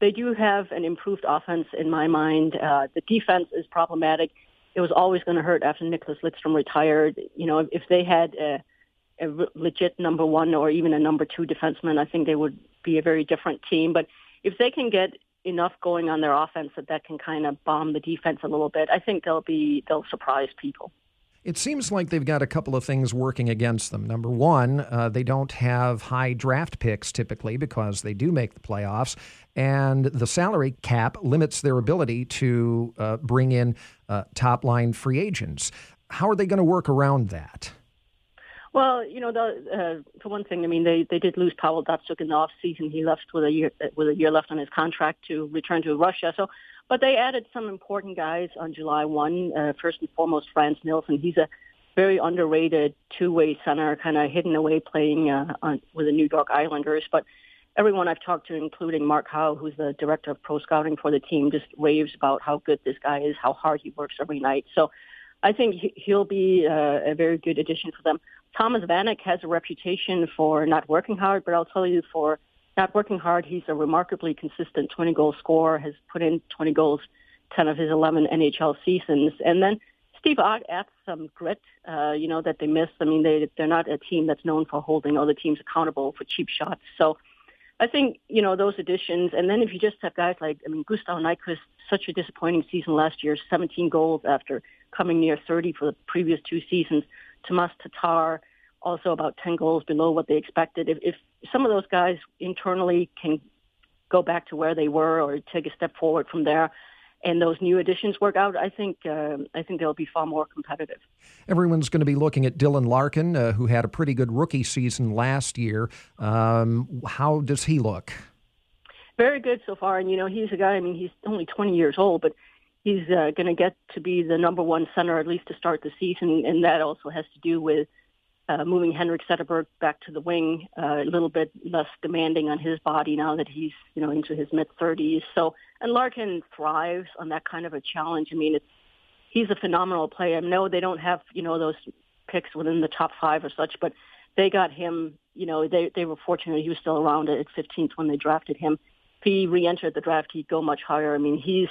they do have an improved offense in my mind. Uh, the defense is problematic. It was always going to hurt after Nicklas Lidstrom retired. You know, if, they had a, a legit number one or even a number two defenseman, I think they would be a very different team. But if they can get enough going on their offense that that can kind of bomb the defense a little bit, I think they'll be they'll surprise people. It seems like they've got a couple of things working against them. Number one, uh, they don't have high draft picks typically because they do make the playoffs, and the salary cap limits their ability to uh, bring in uh, top line free agents. How are they going to work around that? Well, you know, the, uh, for one thing, I mean, they, they did lose Pavel Datsyuk in the off season. He left with a year with a year left on his contract to return to Russia. So, but they added some important guys on July one. Uh, first and foremost, Frans Nielsen. He's a very underrated two-way center, kind of hidden away playing uh, on, with the New York Islanders. But everyone I've talked to, including Mark Howe, who's the director of pro scouting for the team, just raves about how good this guy is, how hard he works every night. So I think he'll be uh, a very good addition for them. Thomas Vanek has a reputation for not working hard, but I'll tell you for not working hard, he's a remarkably consistent 20 goal scorer, has put in 20 goals 10 of his 11 NHL seasons. And then Steve Ott adds some grit, uh, you know, that they miss. I mean, they, they're not a team that's known for holding other teams accountable for cheap shots. So I think, you know, those additions. And then if you just have guys like, I mean, Gustav Nyquist, such a disappointing season last year, 17 goals after coming near 30 for the previous two seasons. Tomas Tatar, also about 10 goals below what they expected. If, if some of those guys internally can go back to where they were or take a step forward from there, and those new additions work out, I think uh, I think they'll be far more competitive. Everyone's going to be looking at Dylan Larkin, uh, who had a pretty good rookie season last year. Um, how does he look? Very good so far, and you know he's a guy. I mean, he's only 20 years old, but he's uh, going to get to be the number one center at least to start the season, and that also has to do with uh, moving Henrik Zetterberg back to the wing, uh, a little bit less demanding on his body now that he's you know into his mid 30s. So, and Larkin thrives on that kind of a challenge. I mean, it's he's a phenomenal player. Know they don't have you know those picks within the top five or such, but they got him. You know, they they were fortunate he was still around at 15th when they drafted him. If he re-entered the draft, he'd go much higher. I mean, he's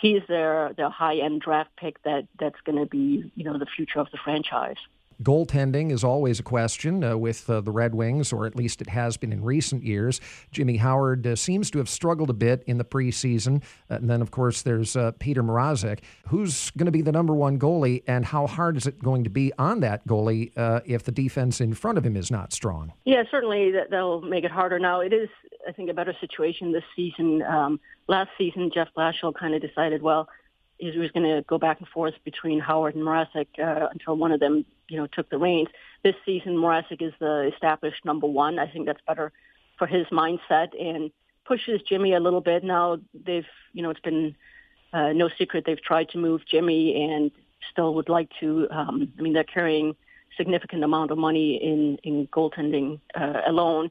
he's their their high end draft pick that that's going to be you know the future of the franchise. Goaltending is always a question uh, with uh, the Red Wings, or at least it has been in recent years. Jimmy Howard uh, seems to have struggled a bit in the preseason. Uh, and then, of course, there's uh, Peter Mrazek. Who's going to be the number one goalie, and how hard is it going to be on that goalie uh, if the defense in front of him is not strong? Yeah, certainly that, that'll make it harder. Now, it is, I think, a better situation this season. Um, last season, Jeff Blashill kind of decided, well, he was going to go back and forth between Howard and Mrazek uh, until one of them, you know, took the reins. This season, Mrazek is the established number one. I think that's better for his mindset and pushes Jimmy a little bit. Now they've, you know, it's been uh, no secret they've tried to move Jimmy and still would like to. Um, I mean, they're carrying significant amount of money in in goaltending uh, alone.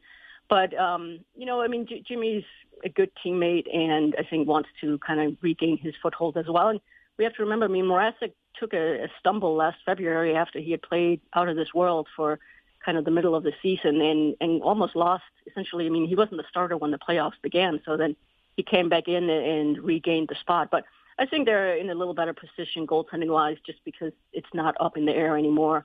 But um, you know, I mean, J- Jimmy's a good teammate and I think wants to kind of regain his foothold as well. And we have to remember, I mean, Mrazek took a, a stumble last February after he had played out of this world for kind of the middle of the season and, and almost lost essentially. I mean, he wasn't the starter when the playoffs began. So then he came back in and regained the spot. But I think they're in a little better position goaltending wise just because it's not up in the air anymore.